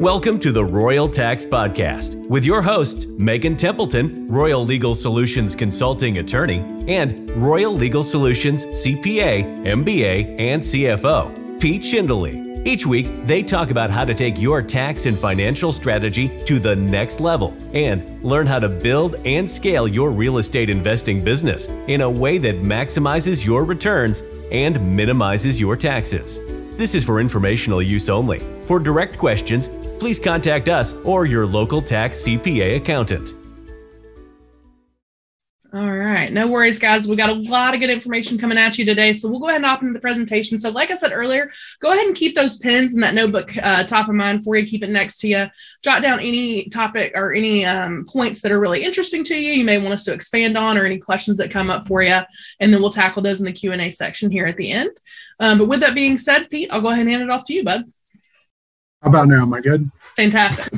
Welcome to the Royal Tax Podcast with your hosts, Megan Templeton, Royal Legal Solutions Consulting Attorney, and Royal Legal Solutions CPA, MBA, and CFO, Pete Schindele. Each week, they talk about how to take your tax and financial strategy to the next level and learn how to build and scale your real estate investing business in a way that maximizes your returns and minimizes your taxes. This is for informational use only. For direct questions, please contact us or your local tax CPA accountant. Right. No worries, guys. We got a lot of good information coming at you today. So we'll go ahead and hop into the presentation. So, like I said earlier, go ahead and keep those pens in that notebook uh, top of mind for you. Keep it next to you. Jot down any topic or any um, points that are really interesting to you. You may want us to expand on or any questions that come up for you. And then we'll tackle those in the Q&A section here at the end. Um, but with that being said, Pete, I'll go ahead and hand it off to you, bud. How about now? Am I good? Fantastic.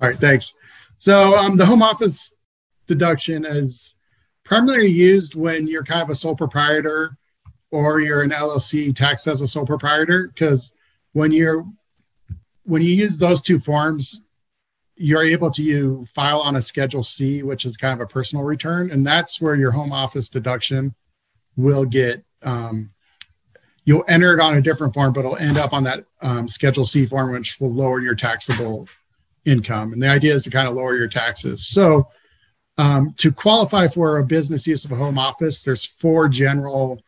All right, thanks. So um, the home office deduction is primarily used when you're kind of a sole proprietor or you're an LLC taxed as a sole proprietor because when you're when you use those two forms, you're able to you file on a Schedule C, which is kind of a personal return, and that's where your home office deduction will get. Um, you'll enter it on a different form, but it'll end up on that um, Schedule C form, which will lower your taxable income. And the idea is to kind of lower your taxes. So um, to qualify for a business use of a home office, there's four general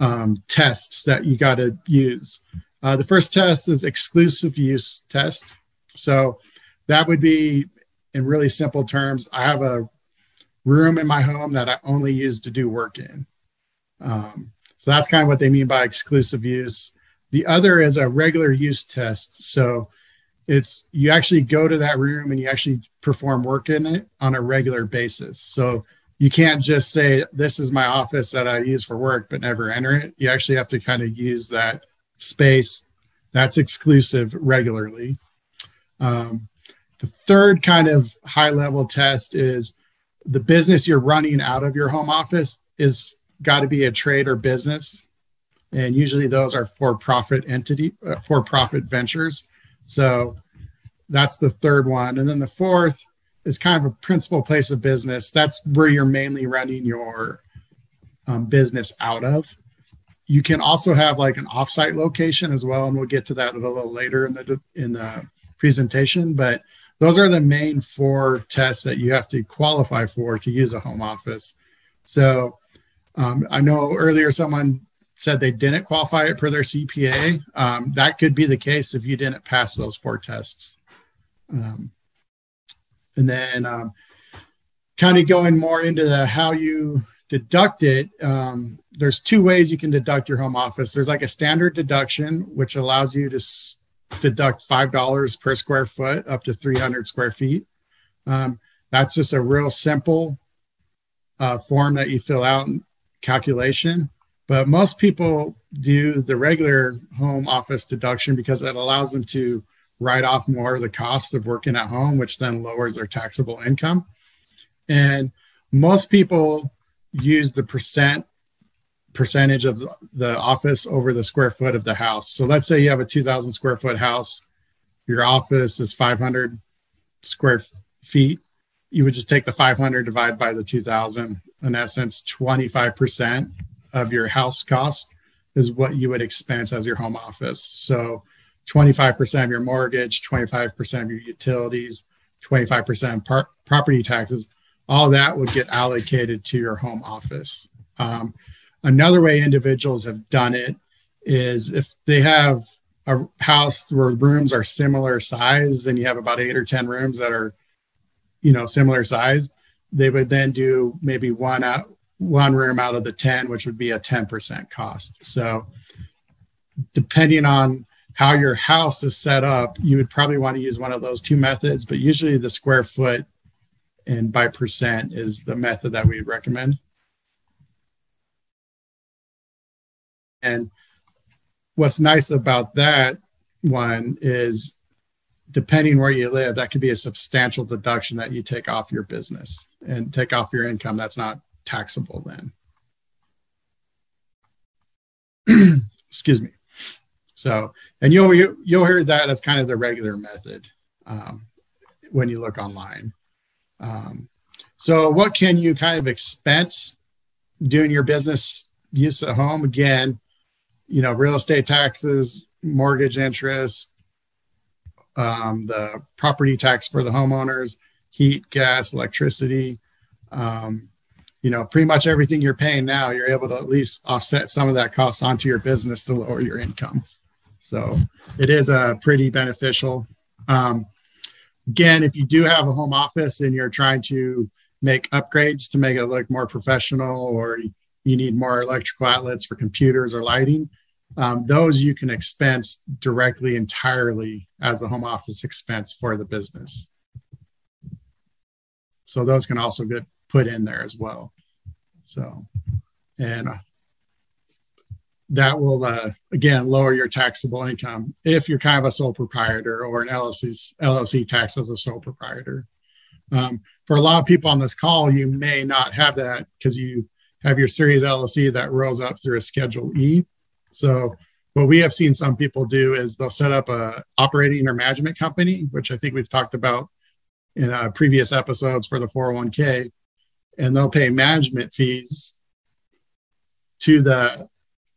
um, tests that you got to use. Uh, the first test is exclusive use test. So that would be, in really simple terms, I have a room in my home that I only use to do work in. Um, so that's kind of what they mean by exclusive use. The other is a regular use test. So it's you actually go to that room and you actually perform work in it on a regular basis. So you can't just say this is my office that I use for work but never enter it. You actually have to kind of use that space that's exclusive regularly. Um, the third kind of high level test is the business you're running out of your home office is got to be a trade or business and usually those are for profit entity uh, for profit ventures so that's the third one. And then the fourth is kind of a principal place of business. That's where you're mainly running your um, business out of. You can also have like an offsite location as well, and we'll get to that a little later in the in the presentation. But those are the main four tests that you have to qualify for to use a home office. So um, I know earlier someone said they didn't qualify it per their CPA. Um, that could be the case if you didn't pass those four tests. Um, and then um, kind of going more into the how you deduct it, um, there's two ways you can deduct your home office. There's like a standard deduction, which allows you to s- deduct $5 per square foot up to 300 square feet. Um, that's just a real simple uh, form that you fill out calculation. But most people do the regular home office deduction because it allows them to write off more of the cost of working at home, which then lowers their taxable income. And most people use the percent percentage of the office over the square foot of the house. So let's say you have a 2000 square foot house, your office is 500 square feet. You would just take the 500 divided by the 2000. In essence, 25% of your house cost is what you would expense as your home office. So 25% of your mortgage, 25% of your utilities, 25% par- property taxes, all that would get allocated to your home office. Um, another way individuals have done it is if they have a house where rooms are similar size and you have about eight or 10 rooms that are, you know, similar sized, they would then do maybe one out, one room out of the 10, which would be a 10% cost. So depending on how your house is set up, you would probably want to use one of those two methods, but usually the square foot and by percent is the method that we recommend. And what's nice about that one is depending where you live, that could be a substantial deduction that you take off your business and take off your income that's not taxable then. Excuse me. So, and you'll you'll hear that as kind of the regular method. um, when you look online. Um, so, what can you kind of expense doing your business use at home? Again, you know, real estate taxes, mortgage interest, um, the property tax for the homeowners, heat, gas, electricity. Um, you know, pretty much everything you're paying now, you're able to at least offset some of that cost onto your business to lower your income. So it is a uh, pretty beneficial. Um, again, if you do have a home office and you're trying to make upgrades to make it look more professional or you need more electrical outlets for computers or lighting, um, those you can expense directly entirely as a home office expense for the business. So those can also get put in there as well. So, and uh, that will uh, again lower your taxable income if you're kind of a sole proprietor or an LLC LLC tax as a sole proprietor. Um, for a lot of people on this call, you may not have that because you have your series LLC that rolls up through a Schedule E. So what we have seen some people do is they'll set up a operating or management company, which I think we've talked about in uh, previous episodes for the 401k, and they'll pay management fees to the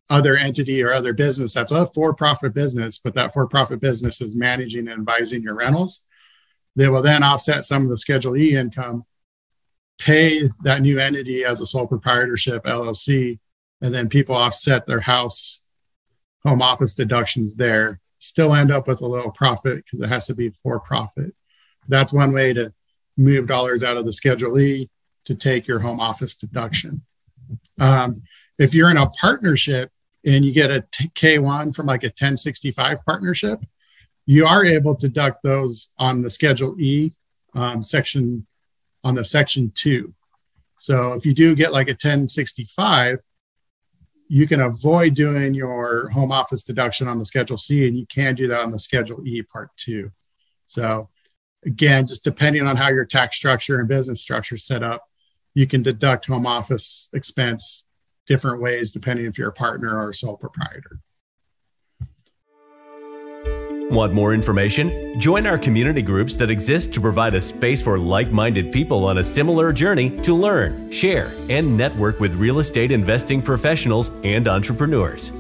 other entity or other business that's a for-profit business, but that for-profit business is managing and advising your rentals. They will then offset some of the Schedule E income pay that new entity as a sole proprietorship LLC, and then people offset their house home office deductions there. Still end up with a little profit because it has to be for profit. That's one way to move dollars out of the Schedule E to take your home office deduction. Um, if you're in a partnership and you get a K1 from like a 1065 partnership, you are able to deduct those on the Schedule E um, section on the section two. So if you do get like a 1065, you can avoid doing your home office deduction on the Schedule C, and you can do that on the Schedule E Part Two. So again, just depending on how your tax structure and business structure is set up, you can deduct home office expense different ways depending if you're a partner or a sole proprietor. Want more information? Join our community groups that exist to provide a space for like minded people on a similar journey to learn, share, and network with real estate investing professionals and entrepreneurs.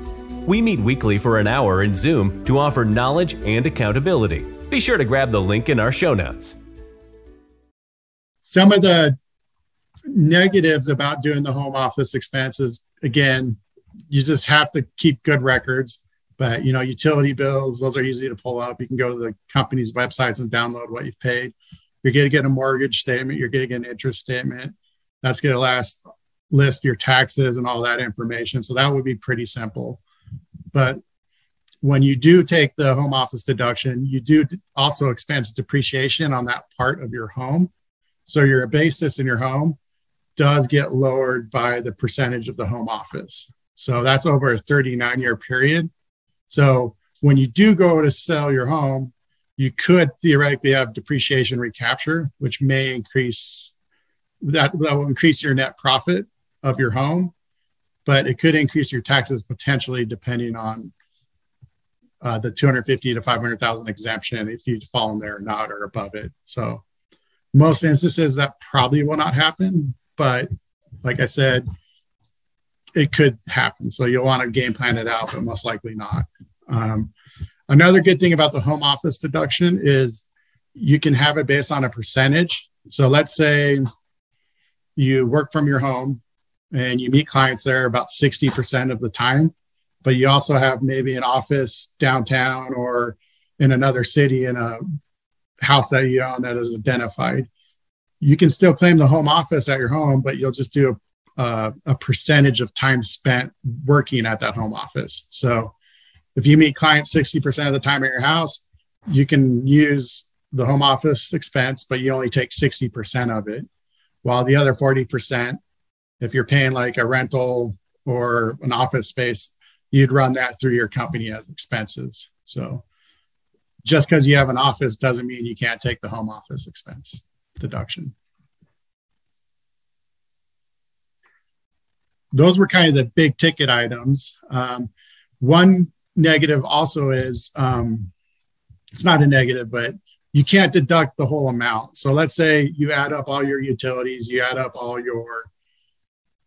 We meet weekly for an hour in Zoom to offer knowledge and accountability. Be sure to grab the link in our show notes. Some of the negatives about doing the home office expenses again, you just have to keep good records but you know, utility bills, those are easy to pull up. You can go to the company's websites and download what you've paid. You're going to get a mortgage statement. You're going to get an interest statement. That's going to last list your taxes and all that information. So that would be pretty simple. But when you do take the home office deduction, you do also expense depreciation on that part of your home. So your basis in your home does get lowered by the percentage of the home office. So that's over a 39 year period. So when you do go to sell your home, you could theoretically have depreciation recapture, which may increase that, that will increase your net profit of your home, but it could increase your taxes potentially depending on uh, the 250 to 500,000 exemption if you fall in there or not or above it. So most instances that probably will not happen, but like I said, it could happen. So you'll want to game plan it out, but most likely not. Um, another good thing about the home office deduction is you can have it based on a percentage. So let's say you work from your home and you meet clients there about 60% of the time, but you also have maybe an office downtown or in another city in a house that you own that is identified. You can still claim the home office at your home, but you'll just do a, uh, a percentage of time spent working at that home office. So if you meet clients 60% of the time at your house, you can use the home office expense, but you only take 60% of it. While the other 40%, if you're paying like a rental or an office space, you'd run that through your company as expenses. So just because you have an office doesn't mean you can't take the home office expense deduction. Those were kind of the big ticket items. Um, one negative also is um, it's not a negative, but you can't deduct the whole amount. So let's say you add up all your utilities, you add up all your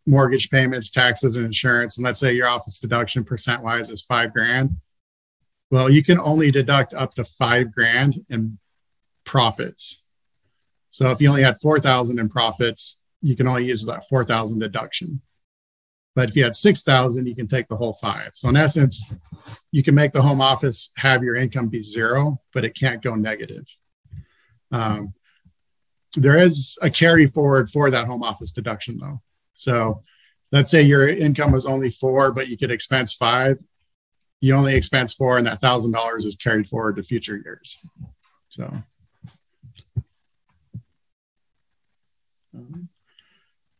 mortgage payments, taxes, and insurance, and let's say your office deduction percent wise is five grand. Well, you can only deduct up to five grand in profits. So if you only had 4,000 in profits, you can only use that 4,000 deduction. But if you had 6,000, you can take the whole five. So in essence, you can make the home office have your income be zero, but it can't go negative. Um, there is a carry forward for that home office deduction though. So let's say your income was only four, but you could expense five. You only expense four, and that thousand dollars is carried forward to future years. So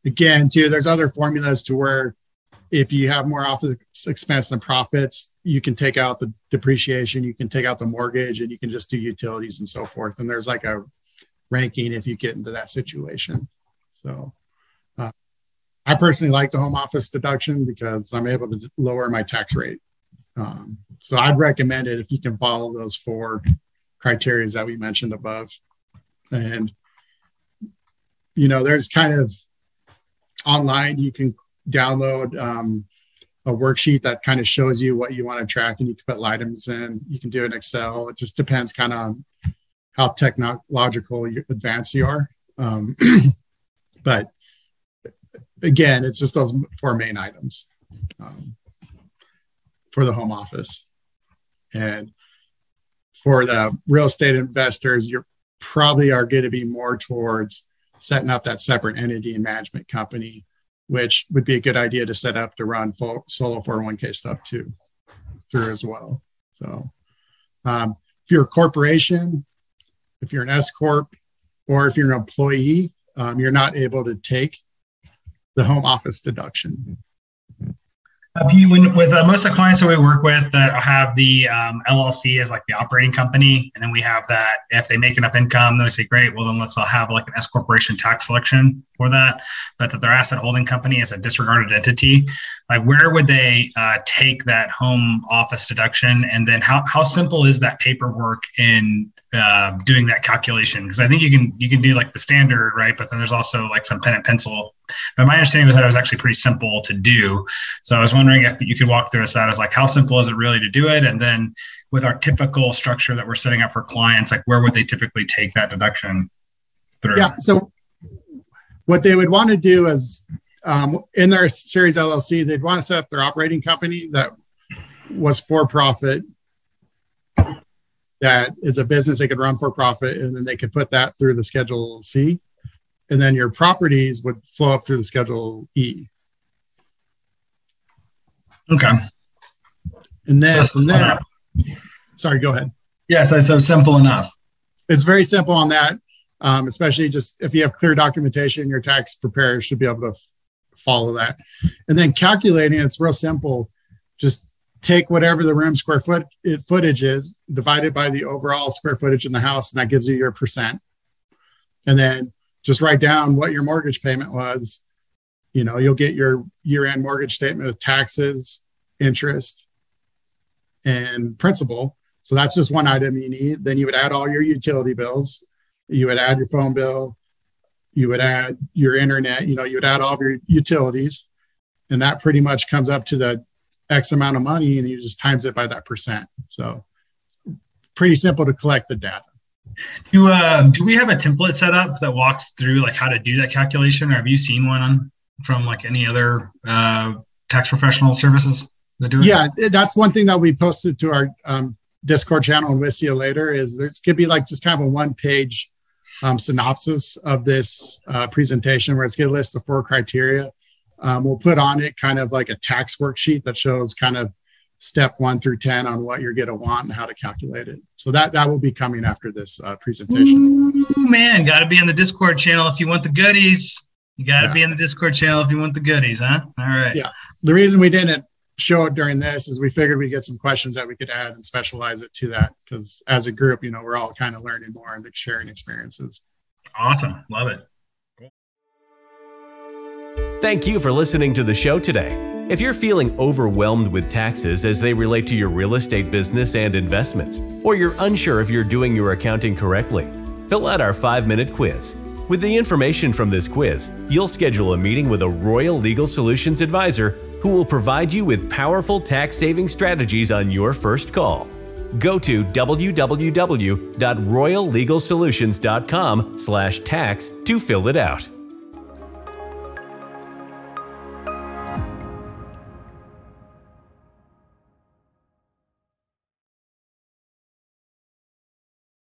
again, too, there's other formulas to where if you have more office expense than profits, you can take out the depreciation, you can take out the mortgage, and you can just do utilities and so forth. And there's like a ranking if you get into that situation. So uh, I personally like the home office deduction because I'm able to lower my tax rate. Um, so I'd recommend it if you can follow those four criteria that we mentioned above. And, you know, there's kind of online, you can download um, a worksheet that kind of shows you what you want to track and you can put items in. You can do it in Excel. It just depends kind of on how technological you, advanced you are. Um, but again, it's just those four main items um, for the home office. And for the real estate investors, you're probably are going to be more towards setting up that separate entity and management company which would be a good idea to set up to run full, solo 401k stuff too through as well. So um, if you're a corporation, if you're an S corp, or if you're an employee, um, you're not able to take the home office deduction. You, when, with uh, most of the clients that we work with that have the um, LLC as like the operating company, and then we have that if they make enough income, then we say, great, well then let's all have like an S corporation tax selection for that. But that their asset holding company is a disregarded entity, like where would they uh, take that home office deduction, and then how how simple is that paperwork in uh, doing that calculation because I think you can you can do like the standard right, but then there's also like some pen and pencil. But my understanding was that it was actually pretty simple to do. So I was wondering if you could walk through us that as like how simple is it really to do it, and then with our typical structure that we're setting up for clients, like where would they typically take that deduction through? Yeah. So what they would want to do is um, in their series LLC, they'd want to set up their operating company that was for profit that is a business they could run for profit and then they could put that through the schedule C and then your properties would flow up through the schedule E. Okay. And then so from there, sorry, go ahead. Yes, yeah, so, so simple enough. It's very simple on that, um, especially just if you have clear documentation, your tax preparer should be able to f- follow that. And then calculating, it's real simple. Just take whatever the room square foot footage is divided by the overall square footage in the house and that gives you your percent. And then just write down what your mortgage payment was. You know you'll get your year-end mortgage statement with taxes interest and principal. So that's just one item you need. Then you would add all your utility bills. You would add your phone bill. You would add your internet. You know you would add all of your utilities. And that pretty much comes up to the X amount of money and you just times it by that percent. So pretty simple to collect the data. Do uh, do we have a template set up that walks through like how to do that calculation, or have you seen one on, from like any other uh, tax professional services that do it? Yeah, that's one thing that we posted to our um, Discord channel and we'll see you later. Is there's could be like just kind of a one page um, synopsis of this uh, presentation where it's going to list the four criteria um, we'll put on it kind of like a tax worksheet that shows kind of step one through 10 on what you're going to want and how to calculate it. So that, that will be coming after this uh, presentation. Ooh, man, got to be in the Discord channel if you want the goodies. You got to yeah. be in the Discord channel if you want the goodies, huh? All right. Yeah. The reason we didn't show it during this is we figured we'd get some questions that we could add and specialize it to that because as a group, you know, we're all kind of learning more and sharing experiences. Awesome. Love it. Thank you for listening to the show today. If you're feeling overwhelmed with taxes as they relate to your real estate business and investments, or you're unsure if you're doing your accounting correctly, fill out our five minute quiz. With the information from this quiz, you'll schedule a meeting with a Royal Legal Solutions advisor who will provide you with powerful tax saving strategies on your first call. Go to www.royallegalsolutions.com/tax to fill it out.